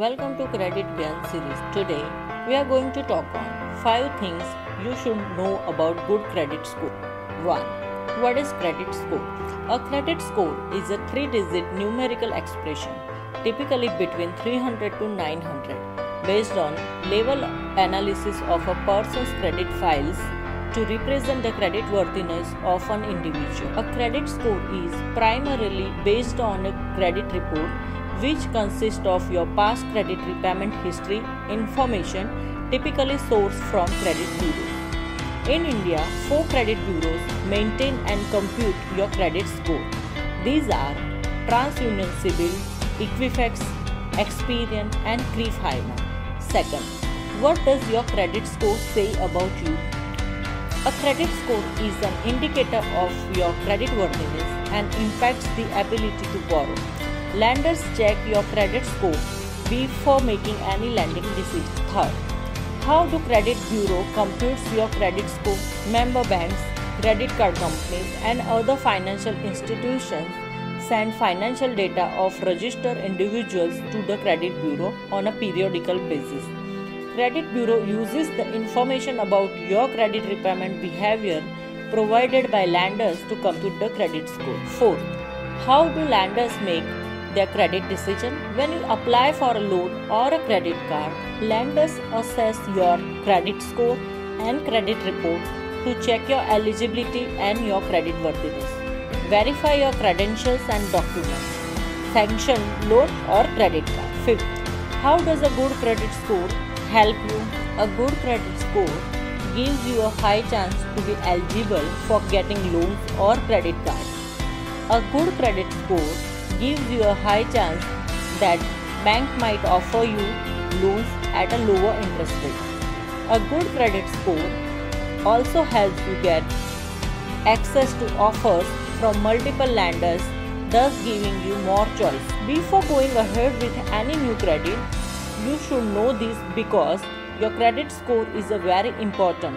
Welcome to Credit Gyan series. Today we are going to talk on 5 things you should know about good credit score. 1. What is credit score? A credit score is a 3 digit numerical expression typically between 300 to 900 based on level analysis of a person's credit files to represent the credit worthiness of an individual. A credit score is primarily based on a credit report which consists of your past credit repayment history information typically sourced from credit bureaus. In India, four credit bureaus maintain and compute your credit score. These are TransUnion CIBIL, Equifax, Experian, and CRIF Second, what does your credit score say about you? A credit score is an indicator of your credit worthiness and impacts the ability to borrow. Lenders check your credit score before making any lending decision. Third, how do credit bureau computes your credit score? Member banks, credit card companies and other financial institutions send financial data of registered individuals to the credit bureau on a periodical basis. Credit bureau uses the information about your credit repayment behavior provided by lenders to compute the credit score. Fourth, how do lenders make their credit decision. When you apply for a loan or a credit card, lenders assess your credit score and credit report to check your eligibility and your credit worthiness. Verify your credentials and documents. Sanction loan or credit card. Fifth, how does a good credit score help you? A good credit score gives you a high chance to be eligible for getting loans or credit cards. A good credit score gives you a high chance that bank might offer you loans at a lower interest rate. A good credit score also helps you get access to offers from multiple lenders thus giving you more choice. Before going ahead with any new credit, you should know this because your credit score is a very important.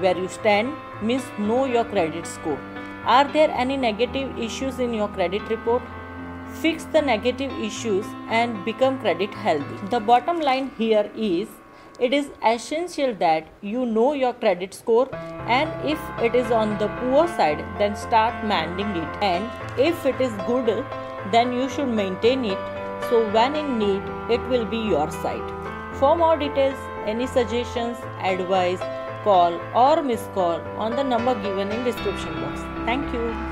Where you stand means know your credit score. Are there any negative issues in your credit report? Fix the negative issues and become credit healthy. The bottom line here is it is essential that you know your credit score and if it is on the poor side then start mending it and if it is good then you should maintain it so when in need it will be your side. For more details, any suggestions, advice, call or miss call on the number given in description box. Thank you.